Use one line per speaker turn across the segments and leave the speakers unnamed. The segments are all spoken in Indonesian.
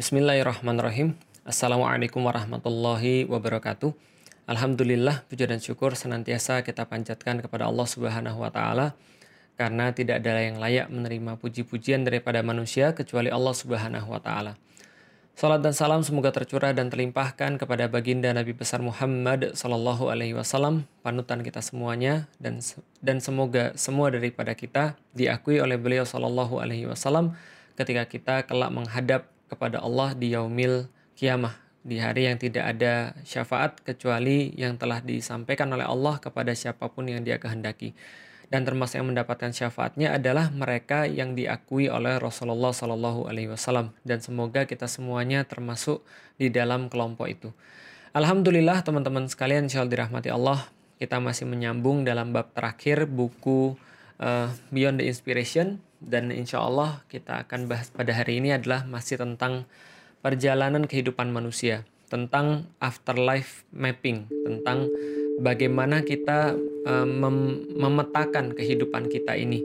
Bismillahirrahmanirrahim. Assalamualaikum warahmatullahi wabarakatuh. Alhamdulillah, puji dan syukur senantiasa kita panjatkan kepada Allah Subhanahu wa taala karena tidak ada yang layak menerima puji-pujian daripada manusia kecuali Allah Subhanahu wa taala. Salat dan salam semoga tercurah dan terlimpahkan kepada baginda Nabi besar Muhammad sallallahu alaihi wasallam, panutan kita semuanya dan dan semoga semua daripada kita diakui oleh beliau sallallahu alaihi wasallam ketika kita kelak menghadap kepada Allah di yaumil kiamah di hari yang tidak ada syafaat kecuali yang telah disampaikan oleh Allah kepada siapa pun yang dia kehendaki. Dan termasuk yang mendapatkan syafaatnya adalah mereka yang diakui oleh Rasulullah Shallallahu Alaihi Wasallam. Dan semoga kita semuanya termasuk di dalam kelompok itu. Alhamdulillah teman-teman sekalian, insya Allah dirahmati Allah, kita masih menyambung dalam bab terakhir buku uh, Beyond the Inspiration dan insya Allah kita akan bahas pada hari ini adalah masih tentang perjalanan kehidupan manusia, tentang afterlife mapping, tentang bagaimana kita mem memetakan kehidupan kita ini.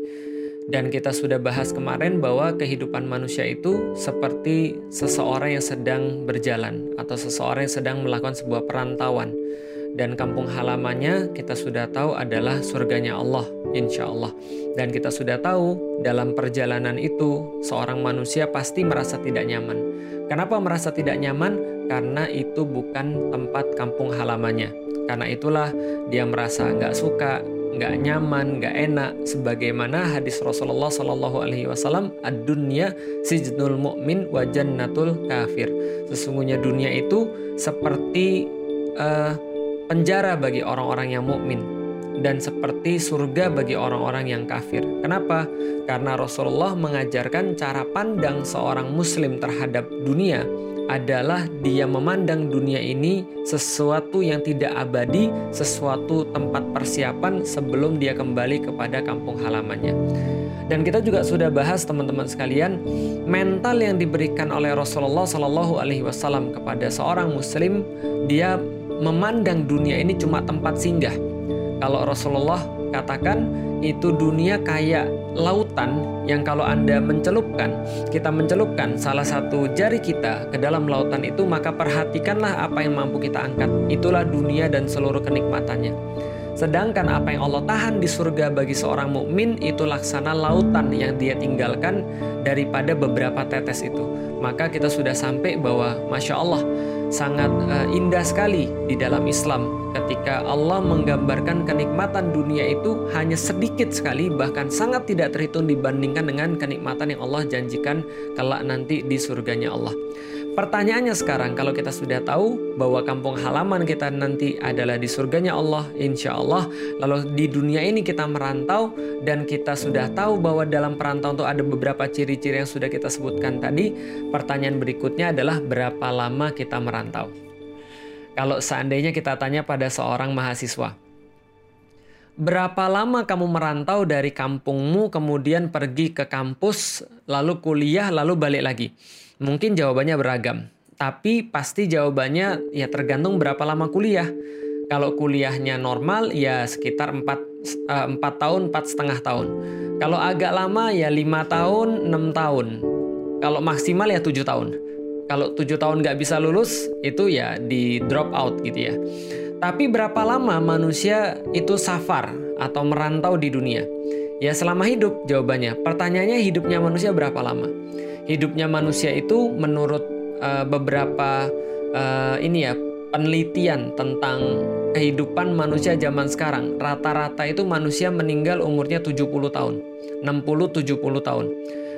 Dan kita sudah bahas kemarin bahwa kehidupan manusia itu seperti seseorang yang sedang berjalan atau seseorang yang sedang melakukan sebuah perantauan. Dan kampung halamannya kita sudah tahu adalah surganya Allah insya Allah. Dan kita sudah tahu dalam perjalanan itu seorang manusia pasti merasa tidak nyaman. Kenapa merasa tidak nyaman? Karena itu bukan tempat kampung halamannya. Karena itulah dia merasa nggak suka, nggak nyaman, nggak enak. Sebagaimana hadis Rasulullah Shallallahu Alaihi Wasallam, ad-dunya sijnul mu'min wa jannatul kafir. Sesungguhnya dunia itu seperti uh, penjara bagi orang-orang yang mukmin dan seperti surga bagi orang-orang yang kafir. Kenapa? Karena Rasulullah mengajarkan cara pandang seorang muslim terhadap dunia adalah dia memandang dunia ini sesuatu yang tidak abadi, sesuatu tempat persiapan sebelum dia kembali kepada kampung halamannya. Dan kita juga sudah bahas teman-teman sekalian, mental yang diberikan oleh Rasulullah Shallallahu Alaihi Wasallam kepada seorang Muslim, dia memandang dunia ini cuma tempat singgah, kalau Rasulullah katakan itu dunia kayak lautan yang kalau Anda mencelupkan, kita mencelupkan salah satu jari kita ke dalam lautan itu, maka perhatikanlah apa yang mampu kita angkat. Itulah dunia dan seluruh kenikmatannya. Sedangkan apa yang Allah tahan di surga bagi seorang mukmin itu laksana lautan yang dia tinggalkan daripada beberapa tetes itu. Maka kita sudah sampai bahwa Masya Allah sangat uh, indah sekali di dalam Islam ketika Allah menggambarkan kenikmatan dunia itu hanya sedikit sekali bahkan sangat tidak terhitung dibandingkan dengan kenikmatan yang Allah janjikan kelak nanti di surganya Allah. Pertanyaannya sekarang, kalau kita sudah tahu bahwa kampung halaman kita nanti adalah di surganya Allah, insya Allah, lalu di dunia ini kita merantau dan kita sudah tahu bahwa dalam perantau itu ada beberapa ciri-ciri yang sudah kita sebutkan tadi. Pertanyaan berikutnya adalah berapa lama kita merantau? Kalau seandainya kita tanya pada seorang mahasiswa, berapa lama kamu merantau dari kampungmu kemudian pergi ke kampus, lalu kuliah, lalu balik lagi? Mungkin jawabannya beragam, tapi pasti jawabannya ya tergantung berapa lama kuliah. Kalau kuliahnya normal ya sekitar 4, uh, 4 tahun, 4 setengah tahun. Kalau agak lama ya 5 tahun, 6 tahun. Kalau maksimal ya 7 tahun. Kalau 7 tahun nggak bisa lulus, itu ya di drop out gitu ya. Tapi berapa lama manusia itu safar atau merantau di dunia? Ya selama hidup jawabannya. Pertanyaannya hidupnya manusia berapa lama? Hidupnya manusia itu menurut uh, beberapa uh, ini ya penelitian tentang kehidupan manusia zaman sekarang. Rata-rata itu manusia meninggal umurnya 70 tahun 60 70 tahun.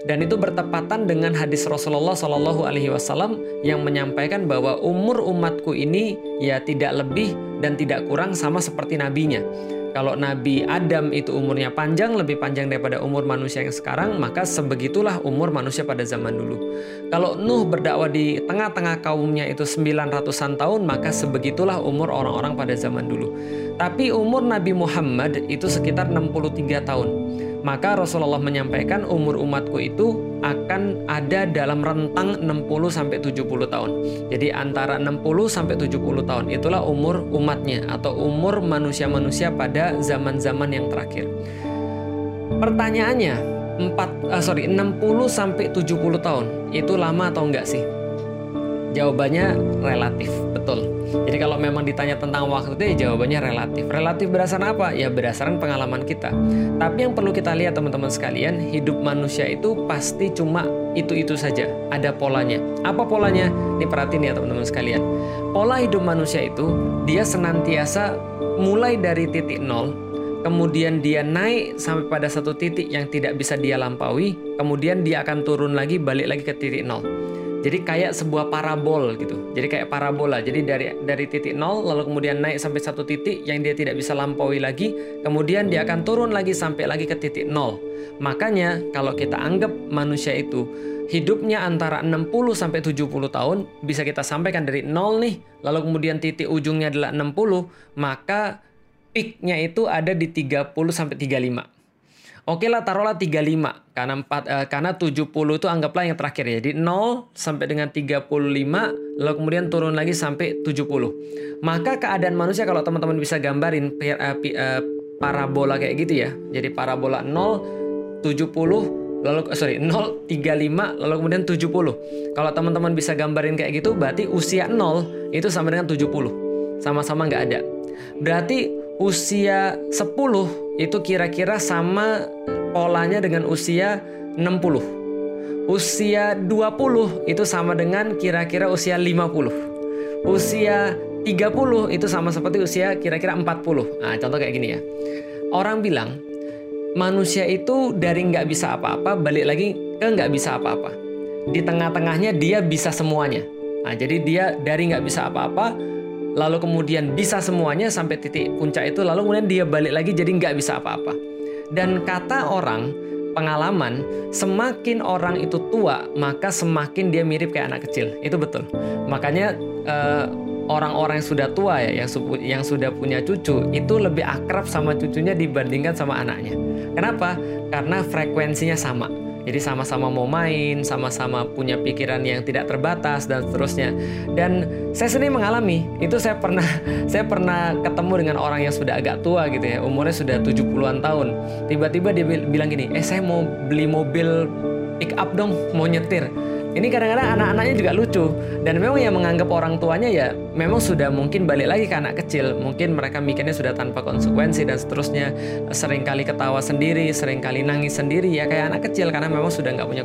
Dan itu bertepatan dengan hadis Rasulullah Shallallahu Alaihi Wasallam yang menyampaikan bahwa umur umatku ini ya tidak lebih dan tidak kurang sama seperti nabinya kalau Nabi Adam itu umurnya panjang, lebih panjang daripada umur manusia yang sekarang, maka sebegitulah umur manusia pada zaman dulu. Kalau Nuh berdakwah di tengah-tengah kaumnya itu 900-an tahun, maka sebegitulah umur orang-orang pada zaman dulu. Tapi umur Nabi Muhammad itu sekitar 63 tahun. Maka Rasulullah menyampaikan umur umatku itu akan ada dalam rentang 60 sampai 70 tahun. Jadi antara 60 sampai 70 tahun itulah umur umatnya atau umur manusia-manusia pada zaman-zaman yang terakhir. Pertanyaannya, 4 uh, sorry 60 sampai 70 tahun itu lama atau enggak sih? Jawabannya relatif, betul. Jadi kalau memang ditanya tentang waktu itu ya jawabannya relatif. Relatif berdasarkan apa? Ya berdasarkan pengalaman kita. Tapi yang perlu kita lihat teman-teman sekalian, hidup manusia itu pasti cuma itu-itu saja. Ada polanya. Apa polanya? Ini perhatiin ya teman-teman sekalian. Pola hidup manusia itu dia senantiasa mulai dari titik nol kemudian dia naik sampai pada satu titik yang tidak bisa dia lampaui, kemudian dia akan turun lagi balik lagi ke titik nol. Jadi kayak sebuah parabol gitu. Jadi kayak parabola. Jadi dari dari titik nol lalu kemudian naik sampai satu titik yang dia tidak bisa lampaui lagi, kemudian dia akan turun lagi sampai lagi ke titik nol. Makanya kalau kita anggap manusia itu hidupnya antara 60 sampai 70 tahun bisa kita sampaikan dari nol nih, lalu kemudian titik ujungnya adalah 60, maka peaknya itu ada di 30 sampai 35. Oke lah taruhlah 35 karena 4 eh, karena 70 itu anggaplah yang terakhir ya. Jadi 0 sampai dengan 35 lalu kemudian turun lagi sampai 70. Maka keadaan manusia kalau teman-teman bisa gambarin eh, eh, parabola kayak gitu ya. Jadi parabola 0 70 lalu eh, sorry 0 35 lalu kemudian 70. Kalau teman-teman bisa gambarin kayak gitu berarti usia 0 itu sama dengan 70. Sama-sama nggak ada. Berarti usia 10 itu kira-kira sama polanya dengan usia 60. Usia 20 itu sama dengan kira-kira usia 50. Usia 30 itu sama seperti usia kira-kira 40. Nah, contoh kayak gini ya. Orang bilang manusia itu dari nggak bisa apa-apa balik lagi ke nggak bisa apa-apa. Di tengah-tengahnya dia bisa semuanya. Nah, jadi dia dari nggak bisa apa-apa lalu kemudian bisa semuanya sampai titik puncak itu, lalu kemudian dia balik lagi jadi nggak bisa apa-apa. Dan kata orang, pengalaman, semakin orang itu tua, maka semakin dia mirip kayak anak kecil. Itu betul. Makanya eh, orang-orang yang sudah tua ya, yang, yang sudah punya cucu, itu lebih akrab sama cucunya dibandingkan sama anaknya. Kenapa? Karena frekuensinya sama. Jadi sama-sama mau main, sama-sama punya pikiran yang tidak terbatas dan seterusnya. Dan saya sendiri mengalami, itu saya pernah saya pernah ketemu dengan orang yang sudah agak tua gitu ya, umurnya sudah 70-an tahun. Tiba-tiba dia bilang gini, "Eh, saya mau beli mobil pick up dong, mau nyetir." Ini kadang-kadang anak-anaknya juga lucu dan memang yang menganggap orang tuanya ya memang sudah mungkin balik lagi ke anak kecil. Mungkin mereka mikirnya sudah tanpa konsekuensi dan seterusnya. Seringkali ketawa sendiri, sering kali nangis sendiri ya kayak anak kecil karena memang sudah nggak punya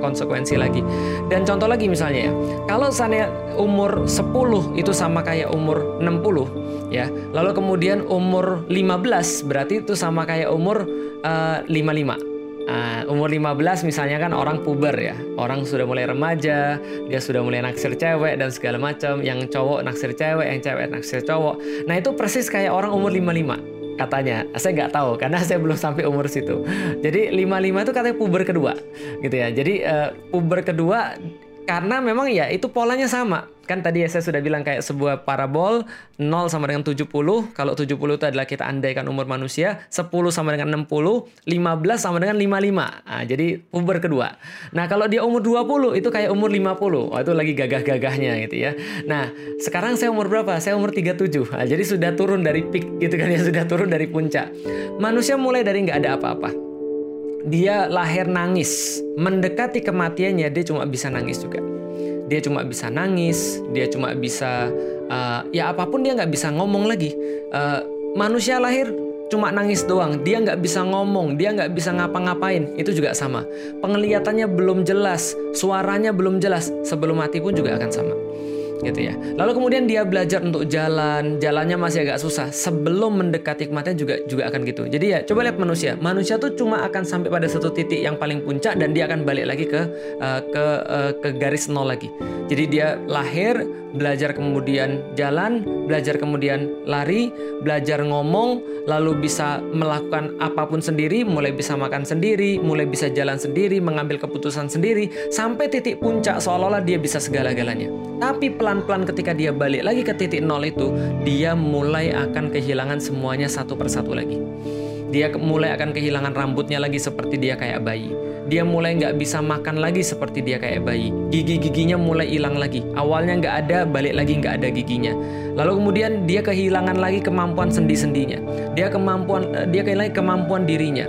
konsekuensi lagi. Dan contoh lagi misalnya ya, kalau saya umur 10 itu sama kayak umur 60 ya. Lalu kemudian umur 15 berarti itu sama kayak umur uh, eh, 55 Uh, umur 15 misalnya kan orang puber ya. Orang sudah mulai remaja Dia sudah mulai naksir cewek dan segala macam. Yang cowok naksir cewek Yang cewek naksir cowok. Nah itu persis kayak orang umur 55 Katanya. Saya nggak tahu Karena saya belum sampai umur situ. Jadi 55 itu katanya puber kedua Gitu ya. Jadi uh, puber kedua Karena memang ya itu polanya sama. Kan tadi ya saya sudah bilang kayak sebuah parabol 0 sama dengan 70 kalau 70 itu adalah kita andaikan umur manusia 10 sama dengan 60 15 sama dengan 55 nah, jadi puber kedua. Nah kalau dia umur 20 itu kayak umur 50 oh, itu lagi gagah-gagahnya gitu ya. Nah sekarang saya umur berapa? Saya umur 37 nah, jadi sudah turun dari peak gitu kan ya sudah turun dari puncak. Manusia mulai dari nggak ada apa-apa dia lahir nangis. Mendekati kematiannya dia cuma bisa nangis juga. Dia cuma bisa nangis, dia cuma bisa uh, ya apa pun dia nggak bisa ngomong lagi. Uh, manusia lahir cuma nangis doang, dia nggak bisa ngomong, dia nggak bisa ngapa-ngapain, itu juga sama. Penglihatannya belum jelas, suaranya belum jelas, sebelum mati pun juga akan sama gitu ya. Lalu kemudian dia belajar untuk jalan, jalannya masih agak susah. Sebelum mendekati kematian juga juga akan gitu. Jadi ya coba lihat manusia. Manusia tuh cuma akan sampai pada satu titik yang paling puncak dan dia akan balik lagi ke uh, ke uh, ke garis nol lagi. Jadi dia lahir, belajar kemudian jalan, belajar kemudian lari, belajar ngomong, lalu bisa melakukan apa pun sendiri, mulai bisa makan sendiri, mulai bisa jalan sendiri, mengambil keputusan sendiri, sampai titik puncak seolah-olah dia bisa segala-galanya. Tapi pelan-pelan ketika dia balik lagi ke titik nol itu, dia mulai akan kehilangan semuanya satu persatu lagi. Dia mulai akan kehilangan rambutnya lagi seperti dia kayak bayi dia mulai nggak bisa makan lagi seperti dia kayak bayi. Gigi-giginya mulai hilang lagi. Awalnya nggak ada, balik lagi nggak ada giginya. Lalu kemudian dia kehilangan lagi kemampuan sendi-sendinya. Dia kemampuan, eh, dia kehilangan kemampuan dirinya.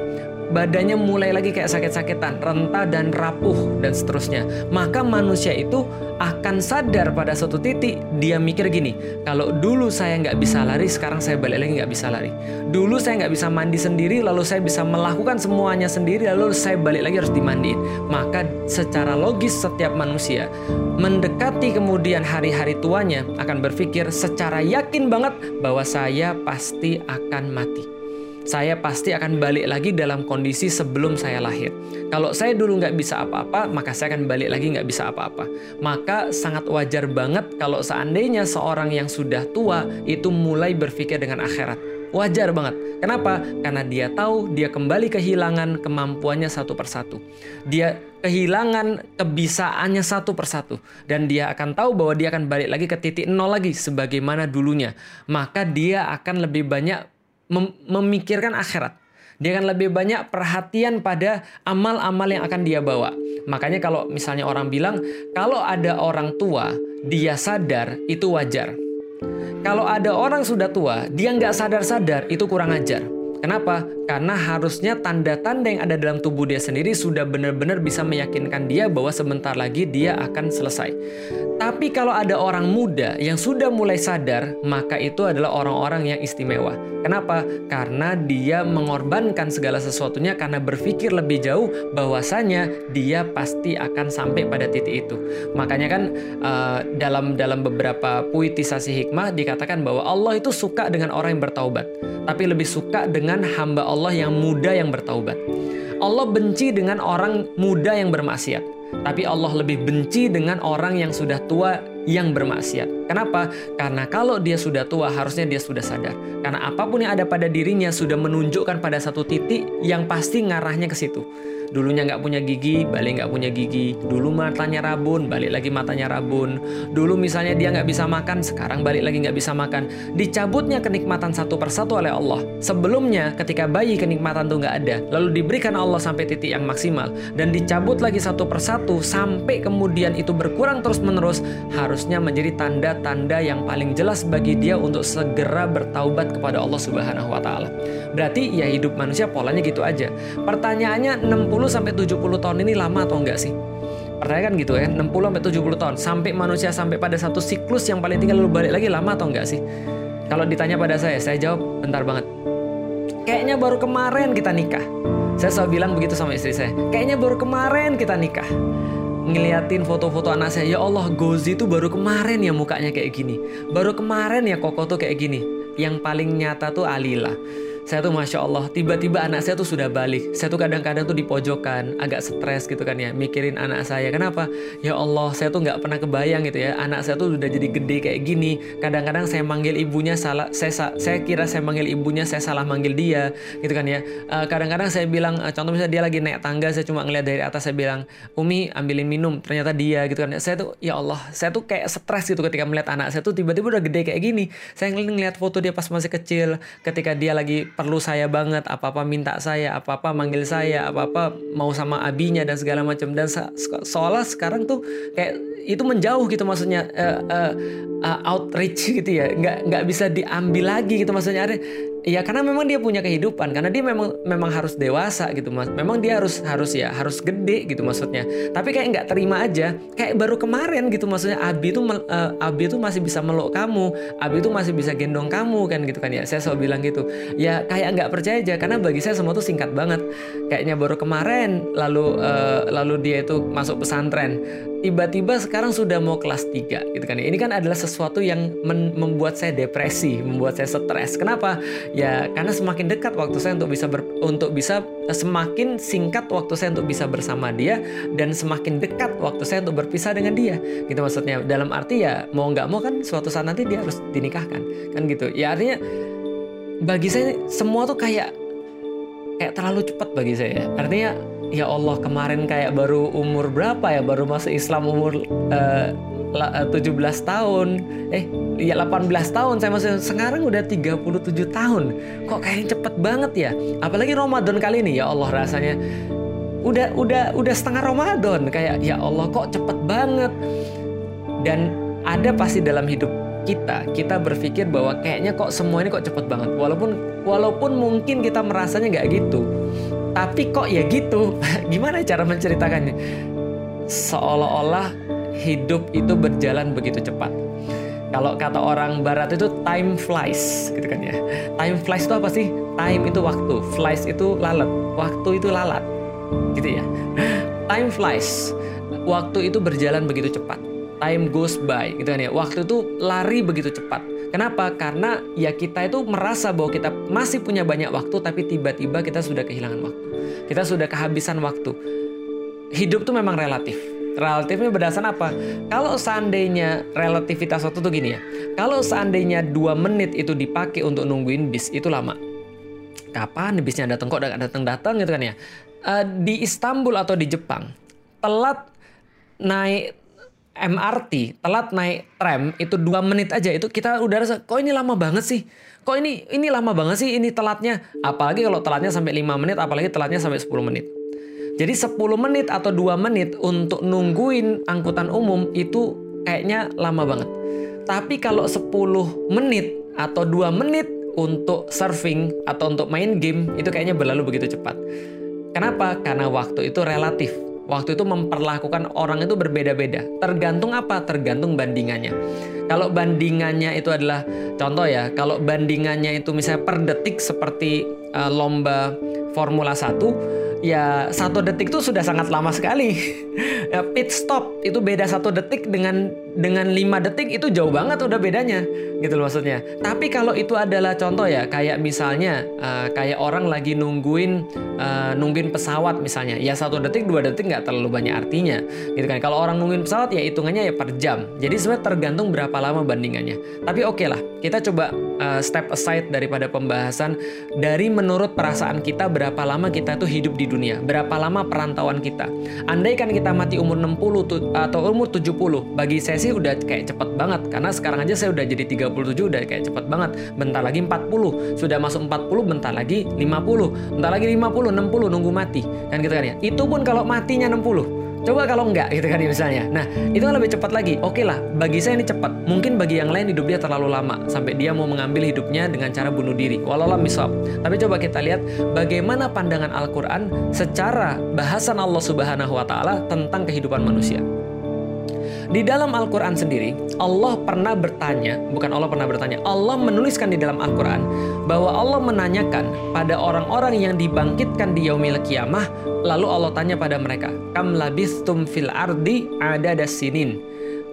Badannya mulai lagi kayak sakit-sakitan, rentah dan rapuh dan seterusnya. Maka manusia itu akan sadar pada suatu titik dia mikir gini, kalau dulu saya nggak bisa lari, sekarang saya balik lagi nggak bisa lari. Dulu saya nggak bisa mandi sendiri, lalu saya bisa melakukan semuanya sendiri, lalu saya balik lagi harus dimandiin. Maka secara logis setiap manusia mendekati kemudian hari-hari tuanya akan berpikir secara yakin banget bahwa saya pasti akan mati saya pasti akan balik lagi dalam kondisi sebelum saya lahir. Kalau saya dulu nggak bisa apa-apa, maka saya akan balik lagi nggak bisa apa-apa. Maka sangat wajar banget kalau seandainya seorang yang sudah tua itu mulai berpikir dengan akhirat. Wajar banget. Kenapa? Karena dia tahu dia kembali kehilangan kemampuannya satu persatu. Dia kehilangan kebisaannya satu persatu. Dan dia akan tahu bahwa dia akan balik lagi ke titik nol lagi sebagaimana dulunya. Maka dia akan lebih banyak mem memikirkan akhirat. Dia akan lebih banyak perhatian pada amal-amal yang akan dia bawa. Makanya kalau misalnya orang bilang, kalau ada orang tua, dia sadar, itu wajar. Kalau ada orang sudah tua, dia nggak sadar-sadar, itu kurang ajar. Kenapa? Karena harusnya tanda-tanda yang ada dalam tubuh dia sendiri sudah benar-benar bisa meyakinkan dia bahwa sebentar lagi dia akan selesai. Tapi kalau ada orang muda yang sudah mulai sadar, maka itu adalah orang-orang yang istimewa. Kenapa? Karena dia mengorbankan segala sesuatunya karena berpikir lebih jauh bahwasanya dia pasti akan sampai pada titik itu. Makanya kan uh, dalam dalam beberapa puitisasi hikmah dikatakan bahwa Allah itu suka dengan orang yang bertaubat, tapi lebih suka dengan hamba Allah yang muda yang bertaubat. Allah benci dengan orang muda yang bermaksiat. Tapi Allah lebih benci dengan orang yang sudah tua yang bermaksiat. Kenapa? Karena kalau dia sudah tua, harusnya dia sudah sadar. Karena apa pun yang ada pada dirinya sudah menunjukkan pada satu titik yang pasti ngarahnya ke situ. Dulunya nggak punya gigi, balik nggak punya gigi. Dulu matanya rabun, balik lagi matanya rabun. Dulu misalnya dia nggak bisa makan, sekarang balik lagi nggak bisa makan. Dicabutnya kenikmatan satu persatu oleh Allah. Sebelumnya ketika bayi kenikmatan tuh nggak ada, lalu diberikan Allah sampai titik yang maksimal dan dicabut lagi satu persatu sampai kemudian itu berkurang terus menerus harusnya menjadi tanda-tanda yang paling jelas bagi dia untuk segera bertaubat kepada Allah Subhanahu wa taala. Berarti ya hidup manusia polanya gitu aja. Pertanyaannya 60 sampai 70 tahun ini lama atau enggak sih? Pertanyaan kan gitu ya, 60 sampai 70 tahun sampai manusia sampai pada satu siklus yang paling tinggal lalu balik lagi lama atau enggak sih? Kalau ditanya pada saya, saya jawab bentar banget. Kayaknya baru kemarin kita nikah. Saya selalu bilang begitu sama istri saya. Kayaknya baru kemarin kita nikah ngeliatin foto-foto anak saya ya Allah Gozi itu baru kemarin ya mukanya kayak gini baru kemarin ya Koko tuh kayak gini yang paling nyata tuh Alila saya tuh masya Allah tiba-tiba anak saya tuh sudah balik. Saya tuh kadang-kadang tuh di pojokan agak stres gitu kan ya mikirin anak saya. Kenapa? Ya Allah saya tuh nggak pernah kebayang gitu ya anak saya tuh udah jadi gede kayak gini. Kadang-kadang saya manggil ibunya salah saya saya kira saya manggil ibunya saya salah manggil dia gitu kan ya. Uh, kadang-kadang saya bilang uh, contoh misalnya dia lagi naik tangga saya cuma ngeliat dari atas saya bilang Umi ambilin minum. Ternyata dia gitu kan ya. Saya tuh ya Allah saya tuh kayak stres gitu ketika melihat anak saya tuh tiba-tiba udah gede kayak gini. Saya ngeliat foto dia pas masih kecil ketika dia lagi perlu saya banget apa-apa minta saya apa-apa manggil saya apa-apa mau sama abinya dan segala macam. Dan seolah sekarang tuh kayak itu menjauh gitu maksudnya uh, uh, uh, outreach gitu ya. Nggak nggak bisa diambil lagi gitu maksudnya. Ada ya karena memang dia punya kehidupan karena dia memang memang harus dewasa gitu mas. Memang dia harus harus ya harus gede gitu maksudnya. Tapi kayak nggak terima aja. Kayak baru kemarin gitu maksudnya Abi tuh uh, Abi tuh masih bisa meluk kamu Abi tuh masih bisa gendong kamu kan gitu kan ya. Saya selalu bilang gitu. Ya kayak nggak percaya aja karena bagi saya semua tuh singkat banget. Kayaknya baru kemarin lalu uh, lalu dia itu masuk pesantren tiba-tiba sekarang sudah mau kelas 3 gitu kan ya. Ini kan adalah sesuatu yang membuat saya depresi, membuat saya stres. Kenapa? Ya karena semakin dekat waktu saya untuk bisa ber, untuk bisa eh, semakin singkat waktu saya untuk bisa bersama dia dan semakin dekat waktu saya untuk berpisah dengan dia. Gitu maksudnya. Dalam arti ya mau nggak mau kan suatu saat nanti dia harus dinikahkan. Kan gitu. Ya artinya bagi saya semua tuh kayak kayak terlalu cepat bagi saya. Artinya ya Allah kemarin kayak baru umur berapa ya? Baru masuk Islam umur uh, 17 tahun. Eh ya 18 tahun. Saya masih sekarang udah 37 tahun. Kok kayaknya cepet banget ya? Apalagi Ramadan kali ini. Ya Allah rasanya udah udah udah setengah Ramadan. Kayak ya Allah kok cepet banget? Dan ada pasti dalam hidup kita kita berpikir bahwa kayaknya kok semua ini kok cepet banget. Walaupun walaupun mungkin kita merasanya nggak gitu Tapi kok ya gitu? Gimana cara menceritakannya? Seolah-olah hidup itu berjalan begitu cepat. Kalau kata orang barat itu time flies gitu kan ya. Time flies itu apa sih? Time itu waktu, flies itu lalat. Waktu itu lalat. Gitu ya. Time flies. Waktu itu berjalan begitu cepat. Time goes by gitu kan ya. Waktu itu lari begitu cepat Kenapa? Karena ya kita itu merasa bahwa kita masih punya banyak waktu tapi tiba-tiba kita sudah kehilangan waktu. Kita sudah kehabisan waktu. Hidup tuh memang relatif. Relatifnya berdasarkan apa? Kalau seandainya relativitas waktu tuh gini ya. Kalau seandainya dua menit itu dipakai untuk nungguin bis itu lama. Kapan bisnya datang kok datang-datang gitu kan ya? Uh, di Istanbul atau di Jepang telat naik MRT telat naik tram itu dua menit aja itu kita udah rasa kok ini lama banget sih? Kok ini ini lama banget sih ini telatnya? Apalagi kalau telatnya sampai 5 menit apalagi telatnya sampai 10 menit. Jadi 10 menit atau dua menit untuk nungguin angkutan umum itu kayaknya lama banget. Tapi kalau 10 menit atau dua menit untuk surfing atau untuk main game itu kayaknya berlalu begitu cepat. Kenapa? Karena waktu itu relatif Waktu itu memperlakukan orang itu berbeda-beda. Tergantung apa? Tergantung bandingannya. Kalau bandingannya itu adalah contoh ya, kalau bandingannya itu misalnya per detik seperti uh, lomba Formula 1, ya satu detik itu sudah sangat lama sekali. ya, pit stop itu beda satu detik dengan dengan lima detik itu jauh banget udah bedanya, gitu loh maksudnya. Tapi kalau itu adalah contoh ya, kayak misalnya uh, kayak orang lagi nungguin uh, nungguin pesawat misalnya, ya satu detik dua detik nggak terlalu banyak artinya, gitu kan. Kalau orang nungguin pesawat ya hitungannya ya per jam. Jadi sebenarnya tergantung berapa lama bandingannya. Tapi oke okay lah, kita coba uh, step aside daripada pembahasan dari menurut perasaan kita berapa lama kita tuh hidup di dunia, berapa lama perantauan kita. Andaikan kita mati umur 60 atau umur 70, bagi saya sih udah kayak cepet banget karena sekarang aja saya udah jadi 37 udah kayak cepet banget. Bentar lagi 40, sudah masuk 40 bentar lagi 50, bentar lagi 50, 60 nunggu mati. Kan gitu kan ya. Itu pun kalau matinya 60. Coba kalau enggak gitu kan ya misalnya. Nah, itu kan lebih cepat lagi. Oke lah, bagi saya ini cepat. Mungkin bagi yang lain hidup dia terlalu lama sampai dia mau mengambil hidupnya dengan cara bunuh diri. Walau misal. Tapi coba kita lihat bagaimana pandangan Al-Qur'an secara bahasan Allah Subhanahu wa taala tentang kehidupan manusia. Di dalam Al-Quran sendiri, Allah pernah bertanya, bukan Allah pernah bertanya, Allah menuliskan di dalam Al-Quran bahwa Allah menanyakan pada orang-orang yang dibangkitkan di yaumil kiamah, lalu Allah tanya pada mereka, Kam labistum fil ardi ada sinin.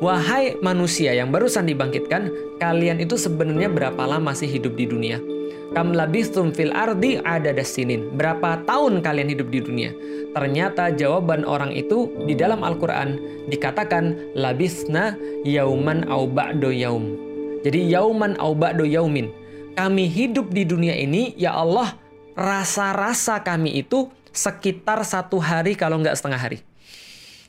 Wahai manusia yang barusan dibangkitkan, kalian itu sebenarnya berapa lama sih hidup di dunia? Kam labistum fil ardi ada dasinin. Berapa tahun kalian hidup di dunia? Ternyata jawaban orang itu di dalam Al-Quran dikatakan labisna yauman au ba'do yaum. Jadi yauman au ba'do yaumin. Kami hidup di dunia ini, ya Allah, rasa-rasa kami itu sekitar satu hari kalau nggak setengah hari.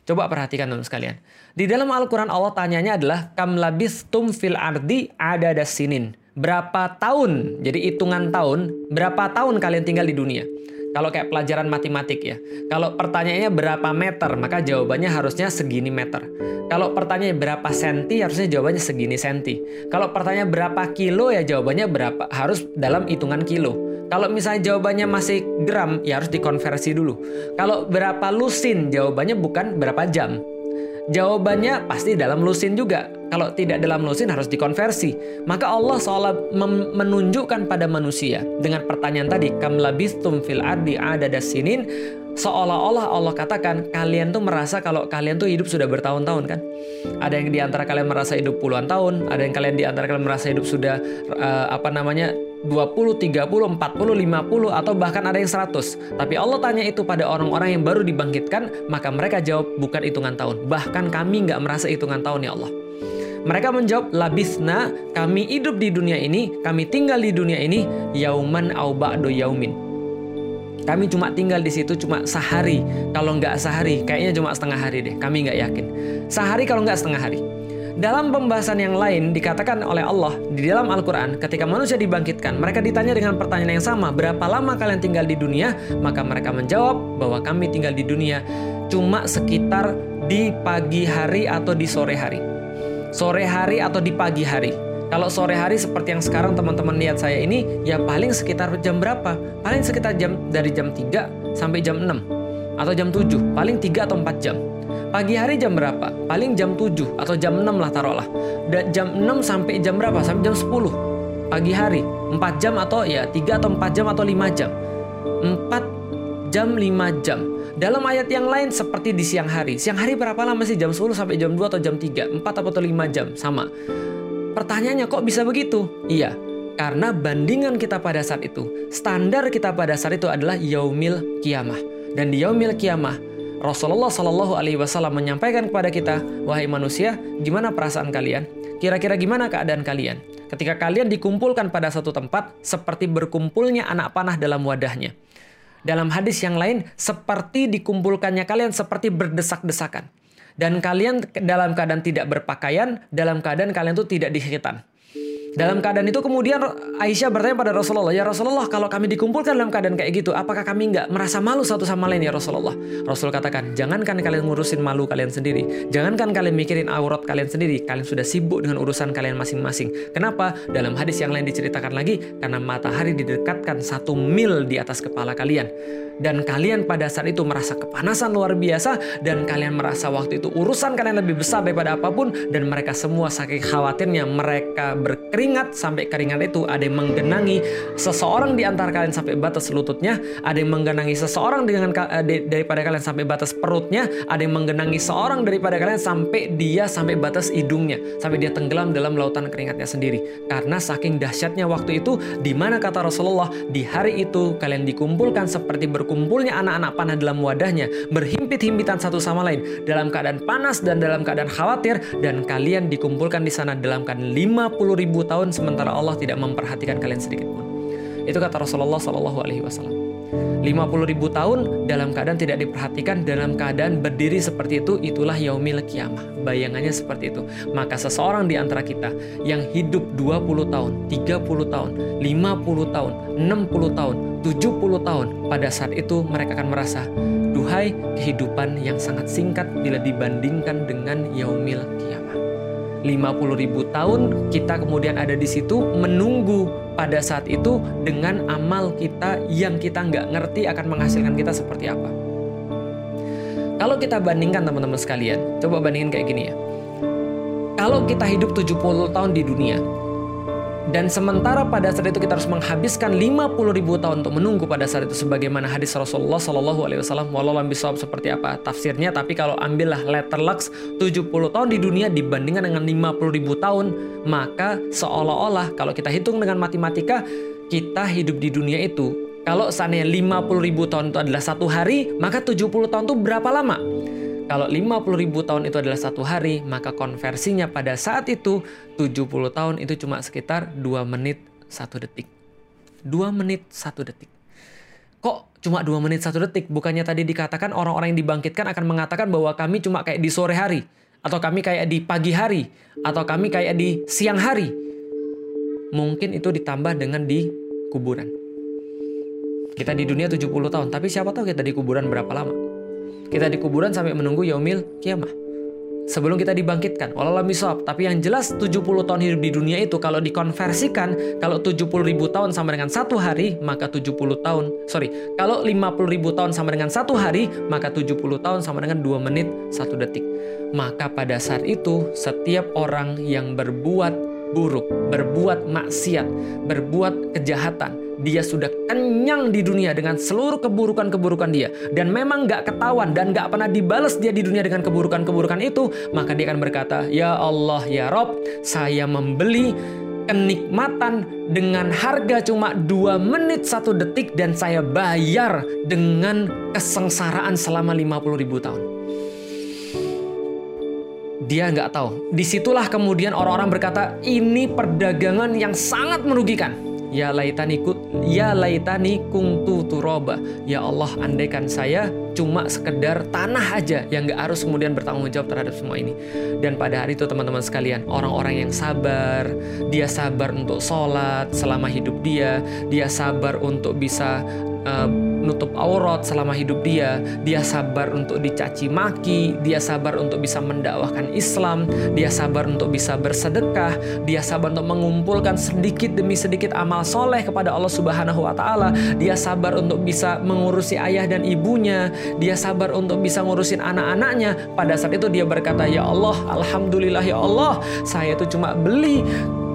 Coba perhatikan teman sekalian. Di dalam Al-Quran Allah tanyanya adalah kam labistum fil ardi ada dasinin berapa tahun, jadi hitungan tahun, berapa tahun kalian tinggal di dunia. Kalau kayak pelajaran matematik ya. Kalau pertanyaannya berapa meter, maka jawabannya harusnya segini meter. Kalau pertanyaannya berapa senti, harusnya jawabannya segini senti. Kalau pertanyaan berapa kilo, ya jawabannya berapa harus dalam hitungan kilo. Kalau misalnya jawabannya masih gram, ya harus dikonversi dulu. Kalau berapa lusin, jawabannya bukan berapa jam. Jawabannya pasti dalam lusin juga kalau tidak dalam lusin harus dikonversi. Maka Allah seolah menunjukkan pada manusia dengan pertanyaan tadi, kam labistum fil ardi adada sinin, seolah-olah Allah katakan kalian tuh merasa kalau kalian tuh hidup sudah bertahun-tahun kan. Ada yang di antara kalian merasa hidup puluhan tahun, ada yang kalian di antara kalian merasa hidup sudah uh, apa namanya 20, 30, 40, 50 atau bahkan ada yang 100. Tapi Allah tanya itu pada orang-orang yang baru dibangkitkan, maka mereka jawab bukan hitungan tahun. Bahkan kami nggak merasa hitungan tahun ya Allah. Mereka menjawab, labisna, kami hidup di dunia ini, kami tinggal di dunia ini, yauman au ba'do yaumin. Kami cuma tinggal di situ cuma sehari. Kalau nggak sehari, kayaknya cuma setengah hari deh. Kami nggak yakin. Sehari kalau nggak setengah hari. Dalam pembahasan yang lain dikatakan oleh Allah di dalam Al-Quran ketika manusia dibangkitkan mereka ditanya dengan pertanyaan yang sama berapa lama kalian tinggal di dunia maka mereka menjawab bahwa kami tinggal di dunia cuma sekitar di pagi hari atau di sore hari sore hari atau di pagi hari. Kalau sore hari seperti yang sekarang teman-teman lihat saya ini, ya paling sekitar jam berapa? Paling sekitar jam dari jam 3 sampai jam 6 atau jam 7, paling 3 atau 4 jam. Pagi hari jam berapa? Paling jam 7 atau jam 6 lah taruhlah. Dan jam 6 sampai jam berapa? Sampai jam 10. Pagi hari 4 jam atau ya 3 atau 4 jam atau 5 jam. 4 jam 5 jam. Dalam ayat yang lain seperti di siang hari. Siang hari berapa lama sih? Jam 10 sampai jam 2 atau jam 3? 4 atau 5 jam? Sama. Pertanyaannya kok bisa begitu? Iya, karena bandingan kita pada saat itu, standar kita pada saat itu adalah yaumil kiamah. Dan di yaumil kiamah, Rasulullah Shallallahu Alaihi Wasallam menyampaikan kepada kita, wahai manusia, gimana perasaan kalian? Kira-kira gimana keadaan kalian? Ketika kalian dikumpulkan pada satu tempat, seperti berkumpulnya anak panah dalam wadahnya. Dalam hadis yang lain, seperti dikumpulkannya kalian seperti berdesak-desakan. Dan kalian dalam keadaan tidak berpakaian, dalam keadaan kalian itu tidak dihitan. Dalam keadaan itu kemudian Aisyah bertanya pada Rasulullah, "Ya Rasulullah, kalau kami dikumpulkan dalam keadaan kayak gitu, apakah kami nggak merasa malu satu sama lain ya Rasulullah?" Rasul katakan, "Jangankan kalian ngurusin malu kalian sendiri, jangankan kalian mikirin aurat kalian sendiri, kalian sudah sibuk dengan urusan kalian masing-masing." Kenapa? Dalam hadis yang lain diceritakan lagi, karena matahari didekatkan satu mil di atas kepala kalian dan kalian pada saat itu merasa kepanasan luar biasa dan kalian merasa waktu itu urusan kalian lebih besar daripada apa pun dan mereka semua saking khawatirnya mereka berkeringat sampai keringat itu. Ada yang menggenangi seseorang di antara kalian sampai batas lututnya ada yang menggenangi seseorang dengan eh, daripada kalian sampai batas perutnya ada yang menggenangi seorang daripada kalian sampai dia sampai batas hidungnya sampai dia tenggelam dalam lautan keringatnya sendiri. Karena saking dahsyatnya waktu itu di mana kata Rasulullah di hari itu kalian dikumpulkan seperti ber berkumpulnya anak-anak panah dalam wadahnya, berhimpit-himpitan satu sama lain, dalam keadaan panas dan dalam keadaan khawatir, dan kalian dikumpulkan di sana dalam keadaan 50 ribu tahun, sementara Allah tidak memperhatikan kalian sedikit pun. Itu kata Rasulullah Shallallahu Alaihi Wasallam. 50 ribu tahun dalam keadaan tidak diperhatikan, dalam keadaan berdiri seperti itu, itulah yaumil kiamah. Bayangannya seperti itu. Maka seseorang di antara kita yang hidup 20 tahun, 30 tahun, 50 tahun, 60 tahun, 70 tahun, pada saat itu mereka akan merasa, duhai kehidupan yang sangat singkat bila dibandingkan dengan yaumil kiamah. 50 ribu tahun kita kemudian ada di situ menunggu pada saat itu dengan amal kita yang kita nggak ngerti akan menghasilkan kita seperti apa. Kalau kita bandingkan teman-teman sekalian, coba bandingin kayak gini ya. Kalau kita hidup 70 tahun di dunia, dan sementara pada saat itu kita harus menghabiskan 50 ribu tahun untuk menunggu pada saat itu sebagaimana hadis Rasulullah Shallallahu Alaihi Wasallam walau bisawab seperti apa tafsirnya tapi kalau ambillah letter lux 70 tahun di dunia dibandingkan dengan 50 ribu tahun maka seolah-olah kalau kita hitung dengan matematika kita hidup di dunia itu kalau seandainya 50 ribu tahun itu adalah satu hari maka 70 tahun itu berapa lama? Kalau 50 ribu tahun itu adalah satu hari, maka konversinya pada saat itu 70 tahun itu cuma sekitar 2 menit 1 detik. 2 menit 1 detik. Kok cuma 2 menit 1 detik? Bukannya tadi dikatakan orang-orang yang dibangkitkan akan mengatakan bahwa kami cuma kayak di sore hari. Atau kami kayak di pagi hari. Atau kami kayak di siang hari. Mungkin itu ditambah dengan di kuburan. Kita di dunia 70 tahun, tapi siapa tahu kita di kuburan berapa lama? Kita di kuburan sampai menunggu yaumil kiamah. Sebelum kita dibangkitkan, walau misal. Tapi yang jelas 70 tahun hidup di dunia itu kalau dikonversikan, kalau 70 ribu tahun sama dengan satu hari, maka 70 tahun, sorry, kalau 50 ribu tahun sama dengan satu hari, maka 70 tahun sama dengan 2 menit satu detik. Maka pada saat itu, setiap orang yang berbuat buruk, berbuat maksiat, berbuat kejahatan, dia sudah kenyang di dunia dengan seluruh keburukan-keburukan dia. Dan memang gak ketahuan dan gak pernah dibalas dia di dunia dengan keburukan-keburukan itu maka dia akan berkata ya Allah ya Rob saya membeli kenikmatan dengan harga cuma dua menit satu detik dan saya bayar dengan kesengsaraan selama 50 ribu tahun. Dia nggak tahu. Di situlah kemudian orang-orang berkata, ini perdagangan yang sangat merugikan Ya laitani ku, ya laitani kungtu turoba. Ya Allah, andaikan saya cuma sekedar tanah aja yang gak harus kemudian bertanggung jawab terhadap semua ini. Dan pada hari itu teman-teman sekalian, orang-orang yang sabar, dia sabar untuk sholat selama hidup dia, dia sabar untuk bisa uh, nutup aurat selama hidup dia, dia sabar untuk dicaci maki, dia sabar untuk bisa mendakwahkan Islam, dia sabar untuk bisa bersedekah, dia sabar untuk mengumpulkan sedikit demi sedikit amal soleh kepada Allah Subhanahu wa taala, dia sabar untuk bisa mengurusi ayah dan ibunya, dia sabar untuk bisa ngurusin anak-anaknya. Pada saat itu dia berkata, "Ya Allah, alhamdulillah ya Allah, saya itu cuma beli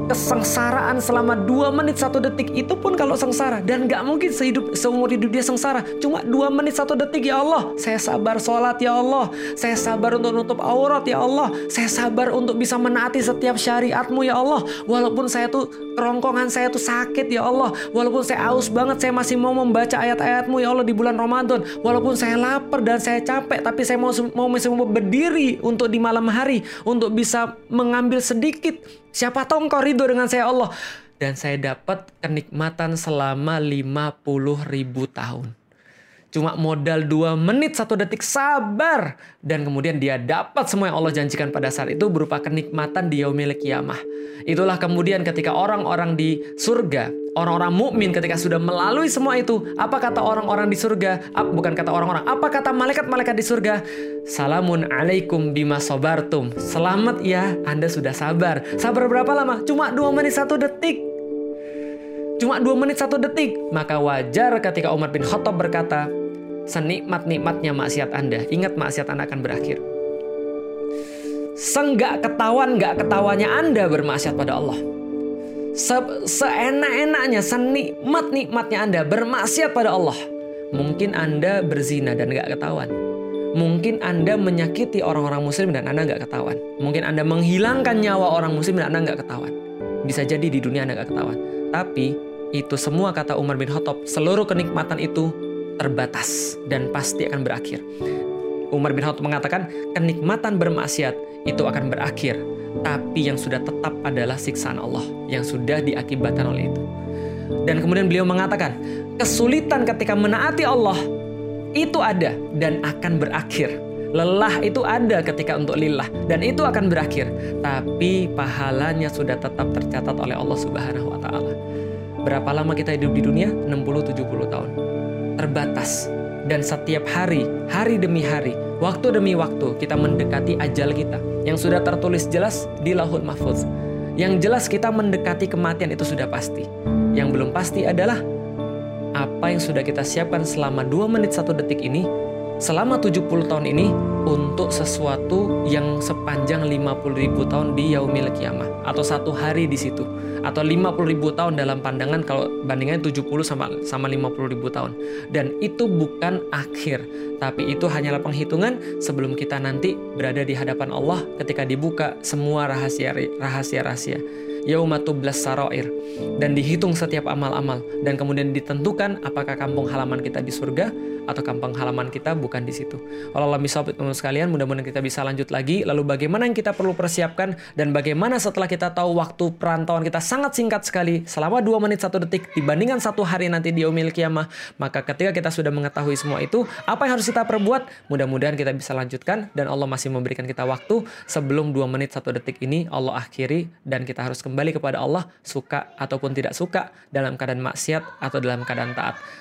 kesengsaraan selama dua menit satu detik itu pun kalau sengsara. Dan nggak mungkin sehidup seumur hidup dia sengsara. Cuma dua menit satu detik ya Allah. Saya sabar sholat ya Allah. Saya sabar untuk nutup aurat ya Allah. Saya sabar untuk bisa menaati setiap syariatmu ya Allah. Walaupun saya tuh kerongkongan saya tuh sakit ya Allah. Walaupun saya aus banget saya masih mau membaca ayat-ayatmu ya Allah di bulan Ramadan. Walaupun saya lapar dan saya capek tapi saya mau mau masih mau berdiri untuk di malam hari. Untuk bisa mengambil sedikit Siapa tahu engkau ridho dengan saya Allah. Dan saya dapat kenikmatan selama 50 ribu tahun. Cuma modal 2 menit satu detik sabar. Dan kemudian dia dapat semua yang Allah janjikan pada saat itu berupa kenikmatan di yaumil kiamah. Itulah kemudian ketika orang-orang di surga orang-orang mukmin ketika sudah melalui semua itu, apa kata orang-orang di surga? Bukan kata orang-orang, apa kata malaikat-malaikat di surga? Salamun alaikum bima sobartum. Selamat ya, Anda sudah sabar. Sabar berapa lama? Cuma dua menit satu detik. Cuma dua menit satu detik. Maka wajar ketika Umar bin Khattab berkata, senikmat-nikmatnya maksiat Anda, ingat maksiat Anda akan berakhir. Senggak ketahuan nggak ketawanya Anda bermaksiat pada Allah se seenak-enaknya, senikmat-nikmatnya Anda bermaksiat pada Allah. Mungkin Anda berzina dan gak ketahuan. Mungkin Anda menyakiti orang-orang muslim dan Anda gak ketahuan. Mungkin Anda menghilangkan nyawa orang muslim dan Anda gak ketahuan. Bisa jadi di dunia Anda gak ketahuan. Tapi itu semua kata Umar bin Khattab, seluruh kenikmatan itu terbatas dan pasti akan berakhir. Umar bin Khattab mengatakan kenikmatan bermaksiat itu akan berakhir tapi yang sudah tetap adalah siksaan Allah yang sudah diakibatkan oleh itu. Dan kemudian beliau mengatakan, kesulitan ketika menaati Allah itu ada dan akan berakhir. Lelah itu ada ketika untuk lillah dan itu akan berakhir, tapi pahalanya sudah tetap tercatat oleh Allah Subhanahu wa taala. Berapa lama kita hidup di dunia? 60 70 tahun. Terbatas dan setiap hari, hari demi hari, waktu demi waktu kita mendekati ajal kita yang sudah tertulis jelas di Lahul Mahfuz. Yang jelas kita mendekati kematian itu sudah pasti. Yang belum pasti adalah apa yang sudah kita siapkan selama 2 menit 1 detik ini selama 70 tahun ini untuk sesuatu yang sepanjang 50 ribu tahun di yaumil kiamah atau satu hari di situ atau 50 ribu tahun dalam pandangan kalau bandingannya 70 sama sama 50 ribu tahun. Dan itu bukan akhir tapi itu hanyalah penghitungan sebelum kita nanti berada di hadapan Allah ketika dibuka semua rahasia rahasia rahasia yaumatublas saroir dan dihitung setiap amal-amal. Dan kemudian ditentukan apakah kampung halaman kita di surga atau kampung halaman kita bukan di situ. Allah bisa teman sekalian, mudah-mudahan kita bisa lanjut lagi. Lalu bagaimana yang kita perlu persiapkan dan bagaimana setelah kita tahu waktu perantauan kita sangat singkat sekali, selama 2 menit 1 detik dibandingkan satu hari nanti di umil kiamah. Maka ketika kita sudah mengetahui semua itu, apa yang harus kita perbuat? Mudah-mudahan kita bisa lanjutkan dan Allah masih memberikan kita waktu sebelum 2 menit 1 detik ini Allah akhiri dan kita harus kembali kepada Allah suka ataupun tidak suka dalam keadaan maksiat atau dalam keadaan taat.